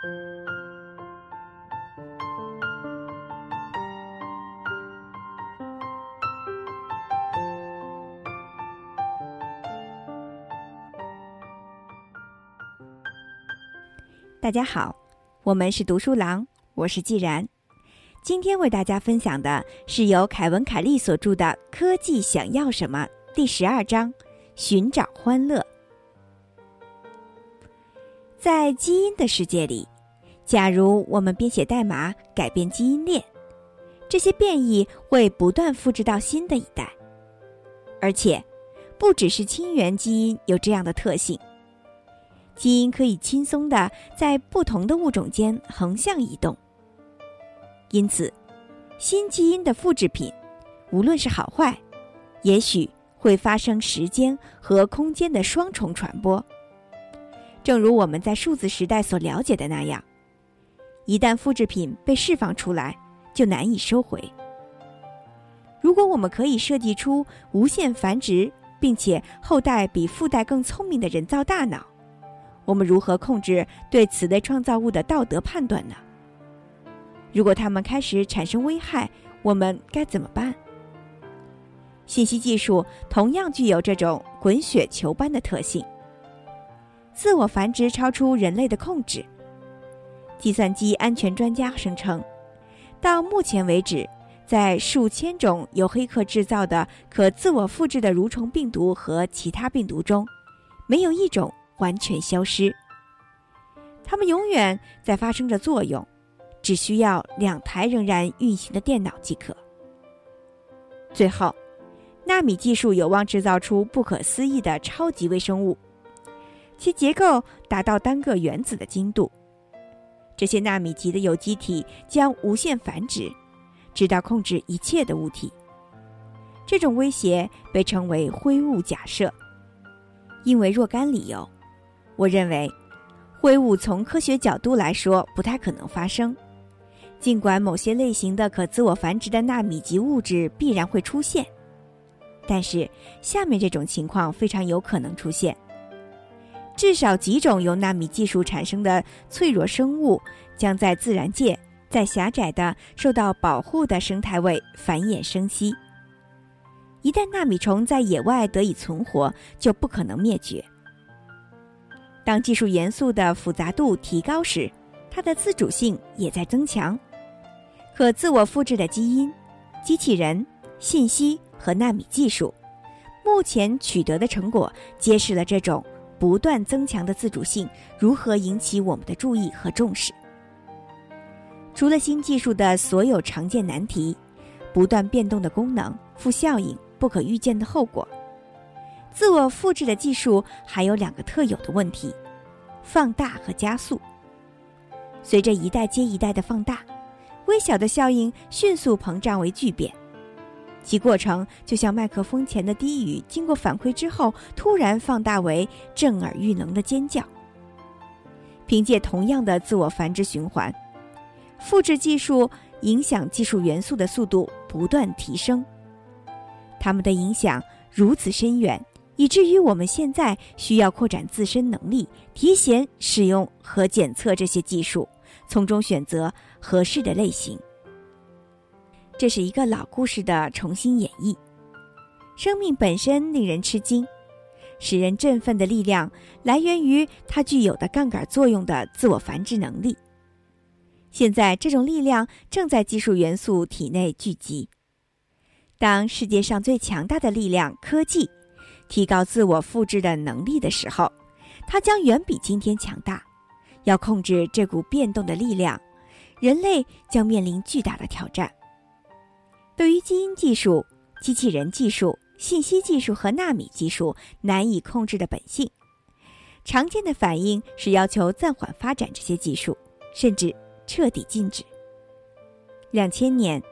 大家好，我们是读书郎，我是既然。今天为大家分享的是由凯文·凯利所著的《科技想要什么》第十二章：寻找欢乐。在基因的世界里，假如我们编写代码改变基因链，这些变异会不断复制到新的一代，而且不只是亲缘基因有这样的特性。基因可以轻松的在不同的物种间横向移动，因此，新基因的复制品，无论是好坏，也许会发生时间和空间的双重传播。正如我们在数字时代所了解的那样，一旦复制品被释放出来，就难以收回。如果我们可以设计出无限繁殖，并且后代比父代更聪明的人造大脑，我们如何控制对此类创造物的道德判断呢？如果它们开始产生危害，我们该怎么办？信息技术同样具有这种滚雪球般的特性。自我繁殖超出人类的控制。计算机安全专家声称，到目前为止，在数千种由黑客制造的可自我复制的蠕虫病毒和其他病毒中，没有一种。完全消失，它们永远在发生着作用，只需要两台仍然运行的电脑即可。最后，纳米技术有望制造出不可思议的超级微生物，其结构达到单个原子的精度。这些纳米级的有机体将无限繁殖，直到控制一切的物体。这种威胁被称为灰物假设，因为若干理由。我认为，灰物从科学角度来说不太可能发生，尽管某些类型的可自我繁殖的纳米级物质必然会出现，但是下面这种情况非常有可能出现：至少几种由纳米技术产生的脆弱生物将在自然界在狭窄的、受到保护的生态位繁衍生息。一旦纳米虫在野外得以存活，就不可能灭绝。当技术元素的复杂度提高时，它的自主性也在增强。可自我复制的基因、机器人、信息和纳米技术，目前取得的成果揭示了这种不断增强的自主性如何引起我们的注意和重视。除了新技术的所有常见难题，不断变动的功能、负效应、不可预见的后果。自我复制的技术还有两个特有的问题：放大和加速。随着一代接一代的放大，微小的效应迅速膨胀为巨变，其过程就像麦克风前的低语经过反馈之后突然放大为震耳欲聋的尖叫。凭借同样的自我繁殖循环，复制技术影响技术元素的速度不断提升，它们的影响如此深远。以至于我们现在需要扩展自身能力，提前使用和检测这些技术，从中选择合适的类型。这是一个老故事的重新演绎。生命本身令人吃惊，使人振奋的力量来源于它具有的杠杆作用的自我繁殖能力。现在，这种力量正在技术元素体内聚集。当世界上最强大的力量——科技。提高自我复制的能力的时候，它将远比今天强大。要控制这股变动的力量，人类将面临巨大的挑战。对于基因技术、机器人技术、信息技术和纳米技术难以控制的本性，常见的反应是要求暂缓发展这些技术，甚至彻底禁止。两千年，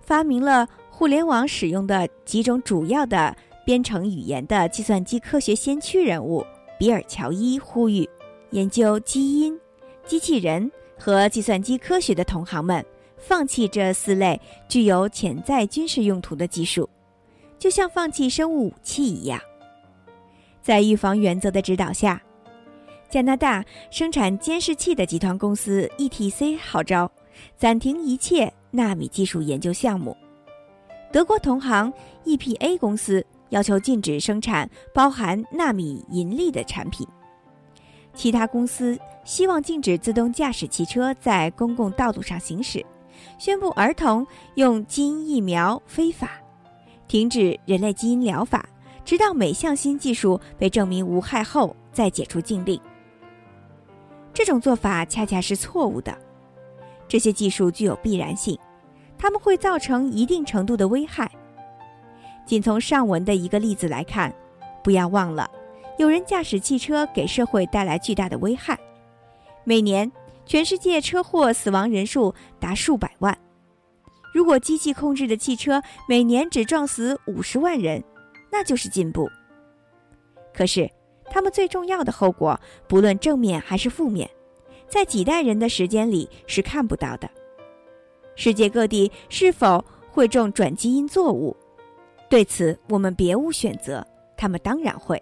发明了互联网使用的几种主要的。编程语言的计算机科学先驱人物比尔·乔伊呼吁，研究基因、机器人和计算机科学的同行们放弃这四类具有潜在军事用途的技术，就像放弃生物武器一样。在预防原则的指导下，加拿大生产监视器的集团公司 ETC 号召暂停一切纳米技术研究项目。德国同行 EPA 公司要求禁止生产包含纳米银粒的产品。其他公司希望禁止自动驾驶汽车在公共道路上行驶，宣布儿童用基因疫苗非法，停止人类基因疗法，直到每项新技术被证明无害后再解除禁令。这种做法恰恰是错误的。这些技术具有必然性，它们会造成一定程度的危害。仅从上文的一个例子来看，不要忘了，有人驾驶汽车给社会带来巨大的危害。每年，全世界车祸死亡人数达数百万。如果机器控制的汽车每年只撞死五十万人，那就是进步。可是，他们最重要的后果，不论正面还是负面，在几代人的时间里是看不到的。世界各地是否会种转基因作物？对此，我们别无选择。他们当然会。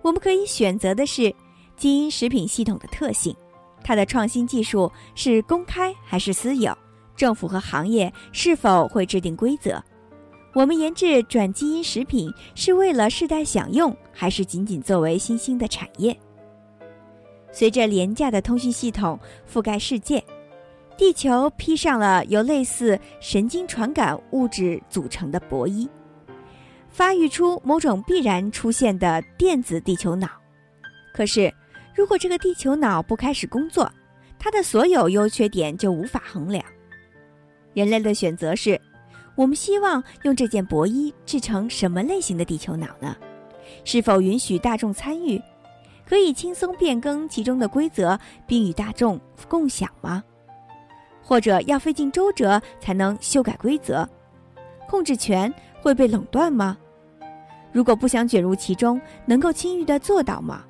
我们可以选择的是基因食品系统的特性，它的创新技术是公开还是私有？政府和行业是否会制定规则？我们研制转基因食品是为了世代享用，还是仅仅作为新兴的产业？随着廉价的通讯系统覆盖世界，地球披上了由类似神经传感物质组成的薄衣，发育出某种必然出现的电子地球脑。可是，如果这个地球脑不开始工作，它的所有优缺点就无法衡量。人类的选择是。我们希望用这件薄衣制成什么类型的地球脑呢？是否允许大众参与？可以轻松变更其中的规则并与大众共享吗？或者要费尽周折才能修改规则？控制权会被垄断吗？如果不想卷入其中，能够轻易的做到吗？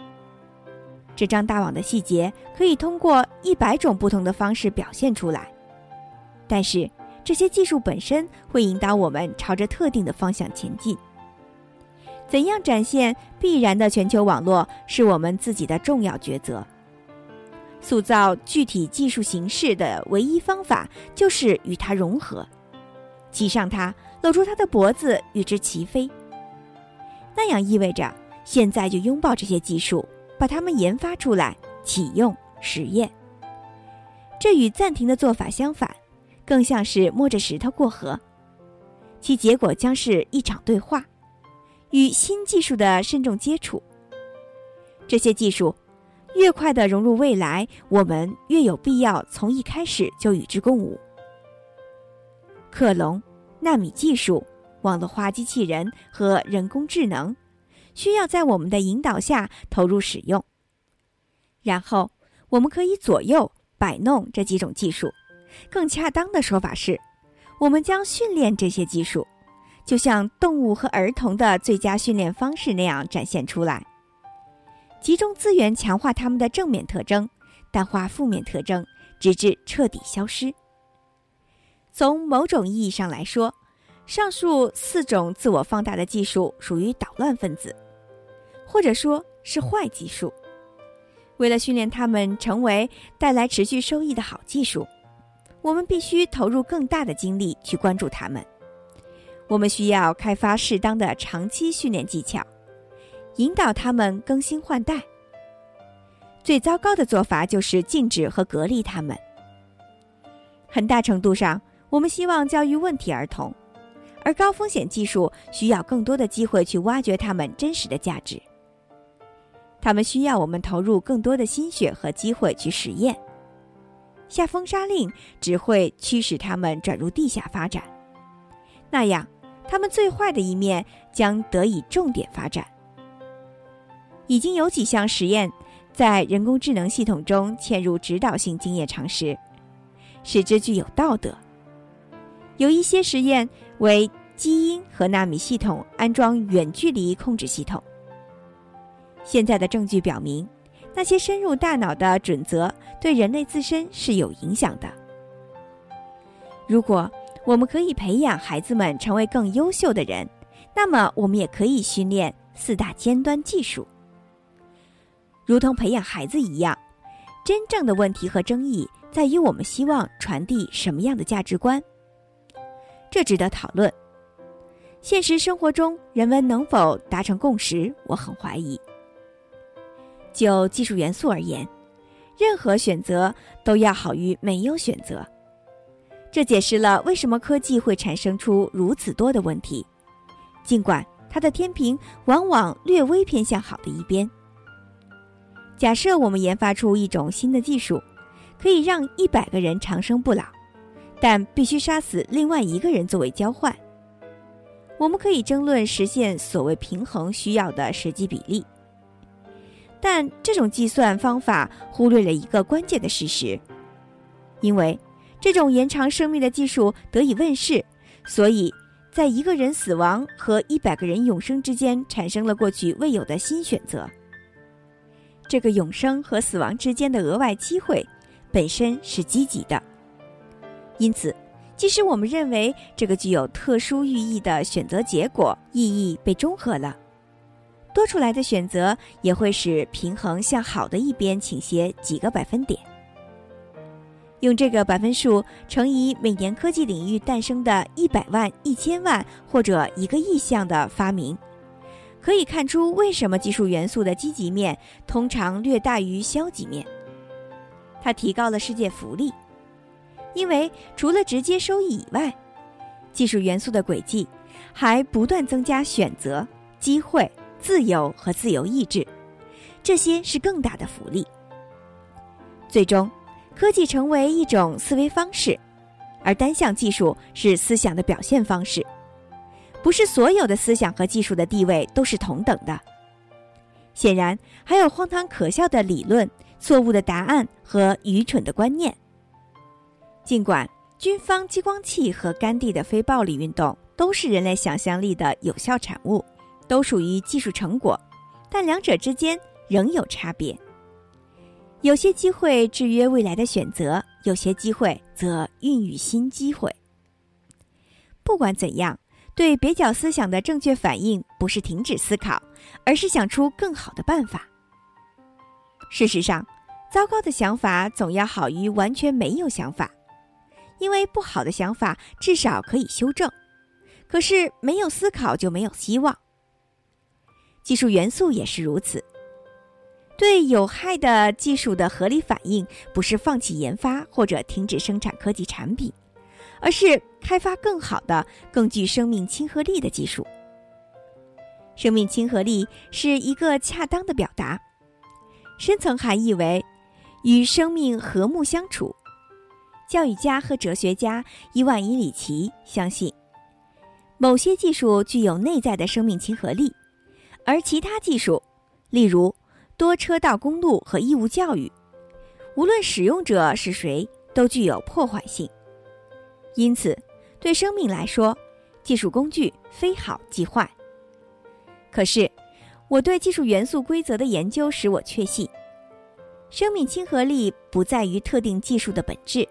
这张大网的细节可以通过一百种不同的方式表现出来，但是。这些技术本身会引导我们朝着特定的方向前进。怎样展现必然的全球网络，是我们自己的重要抉择。塑造具体技术形式的唯一方法，就是与它融合，骑上它，露出它的脖子，与之齐飞。那样意味着现在就拥抱这些技术，把它们研发出来，启用实验。这与暂停的做法相反。更像是摸着石头过河，其结果将是一场对话，与新技术的慎重接触。这些技术越快的融入未来，我们越有必要从一开始就与之共舞。克隆、纳米技术、网络化机器人和人工智能，需要在我们的引导下投入使用。然后，我们可以左右摆弄这几种技术。更恰当的说法是，我们将训练这些技术，就像动物和儿童的最佳训练方式那样展现出来。集中资源强化它们的正面特征，淡化负面特征，直至彻底消失。从某种意义上来说，上述四种自我放大的技术属于捣乱分子，或者说是坏技术。为了训练它们成为带来持续收益的好技术。我们必须投入更大的精力去关注它们。我们需要开发适当的长期训练技巧，引导他们更新换代。最糟糕的做法就是禁止和隔离他们。很大程度上，我们希望教育问题儿童，而高风险技术需要更多的机会去挖掘他们真实的价值。他们需要我们投入更多的心血和机会去实验。下封杀令只会驱使他们转入地下发展，那样，他们最坏的一面将得以重点发展。已经有几项实验在人工智能系统中嵌入指导性经验常识，使之具有道德。有一些实验为基因和纳米系统安装远距离控制系统。现在的证据表明。那些深入大脑的准则对人类自身是有影响的。如果我们可以培养孩子们成为更优秀的人，那么我们也可以训练四大尖端技术。如同培养孩子一样，真正的问题和争议在于我们希望传递什么样的价值观。这值得讨论。现实生活中，人们能否达成共识，我很怀疑。就技术元素而言，任何选择都要好于没有选择。这解释了为什么科技会产生出如此多的问题，尽管它的天平往往略微偏向好的一边。假设我们研发出一种新的技术，可以让一百个人长生不老，但必须杀死另外一个人作为交换。我们可以争论实现所谓平衡需要的实际比例，但这种计算方法忽略了一个关键的事实：因为这种延长生命的技术得以问世，所以在一个人死亡和一百个人永生之间产生了过去未有的新选择。这个永生和死亡之间的额外机会，本身是积极的。因此，即使我们认为这个具有特殊寓意的选择结果意义被中和了，多出来的选择也会使平衡向好的一边倾斜几个百分点。用这个百分数乘以每年科技领域诞生的一百万、一千万或者一个亿项的发明。可以看出，为什么技术元素的积极面通常略大于消极面。它提高了世界福利，因为除了直接收益以外，技术元素的轨迹还不断增加选择、机会、自由和自由意志，这些是更大的福利。最终，科技成为一种思维方式，而单项技术是思想的表现方式。不是所有的思想和技术的地位都是同等的。显然，还有荒唐可笑的理论、错误的答案和愚蠢的观念。尽管军方激光器和甘地的非暴力运动都是人类想象力的有效产物，都属于技术成果，但两者之间仍有差别。有些机会制约未来的选择，有些机会则孕育新机会。不管怎样。对蹩脚思想的正确反应不是停止思考，而是想出更好的办法。事实上，糟糕的想法总要好于完全没有想法，因为不好的想法至少可以修正。可是没有思考就没有希望。技术元素也是如此。对有害的技术的合理反应，不是放弃研发或者停止生产科技产品。而是开发更好的、更具生命亲和力的技术。生命亲和力是一个恰当的表达，深层含义为与生命和睦相处。教育家和哲学家伊万·伊里奇相信，某些技术具有内在的生命亲和力，而其他技术，例如多车道公路和义务教育，无论使用者是谁，都具有破坏性。因此，对生命来说，技术工具非好即坏。可是，我对技术元素规则的研究使我确信，生命亲和力不在于特定技术的本质，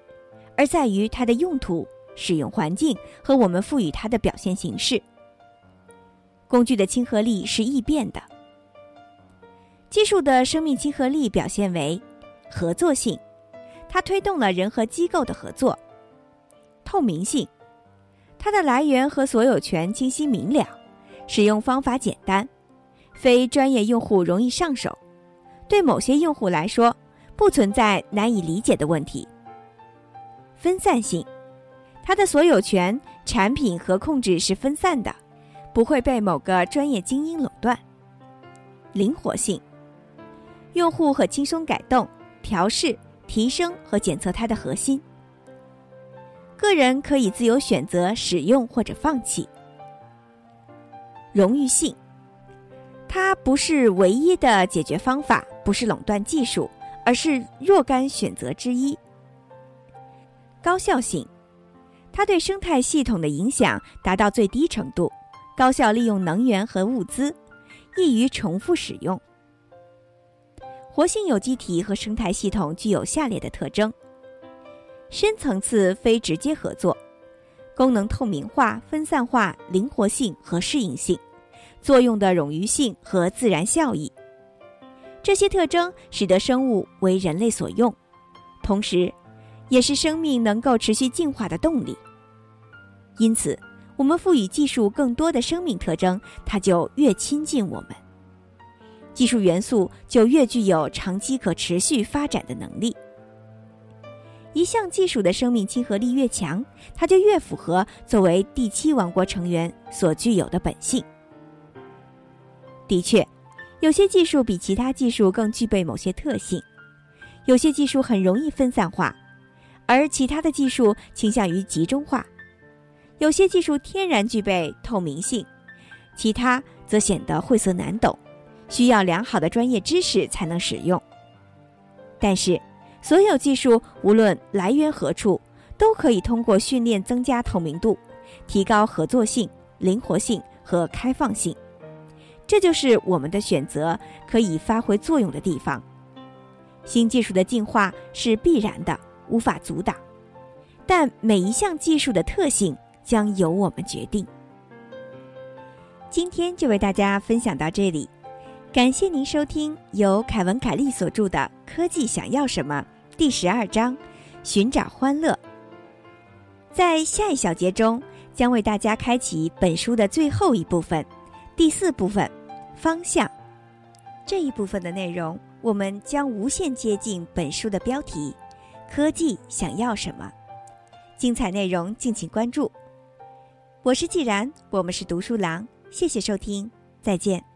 而在于它的用途、使用环境和我们赋予它的表现形式。工具的亲和力是易变的。技术的生命亲和力表现为合作性，它推动了人和机构的合作。透明性，它的来源和所有权清晰明了，使用方法简单，非专业用户容易上手，对某些用户来说不存在难以理解的问题。分散性，它的所有权、产品和控制是分散的，不会被某个专业精英垄断。灵活性，用户可轻松改动、调试、提升和检测它的核心。个人可以自由选择使用或者放弃。荣誉性，它不是唯一的解决方法，不是垄断技术，而是若干选择之一。高效性，它对生态系统的影响达到最低程度，高效利用能源和物资，易于重复使用。活性有机体和生态系统具有下列的特征。深层次非直接合作，功能透明化、分散化、灵活性和适应性，作用的冗余性和自然效益。这些特征使得生物为人类所用，同时，也是生命能够持续进化的动力。因此，我们赋予技术更多的生命特征，它就越亲近我们。技术元素就越具有长期可持续发展的能力。一项技术的生命亲和力越强，它就越符合作为第七王国成员所具有的本性。的确。有些技术比其他技术更具备某些特性，有些技术很容易分散化，而其他的技术倾向于集中化。有些技术天然具备透明性，其他则显得晦涩难懂，需要良好的专业知识才能使用。但是，所有技术无论来源何处，都可以通过训练增加透明度，提高合作性、灵活性和开放性。这就是我们的选择可以发挥作用的地方。新技术的进化是必然的，无法阻挡，但每一项技术的特性将由我们决定。今天就为大家分享到这里，感谢您收听由凯文·凯利所著的《科技想要什么》第十二章“寻找欢乐”。在下一小节中，将为大家开启本书的最后一部分。第四部分，方向。这一部分的内容，我们将无限接近本书的标题：科技想要什么？精彩内容敬请关注。我是既然，我们是读书郎，谢谢收听，再见。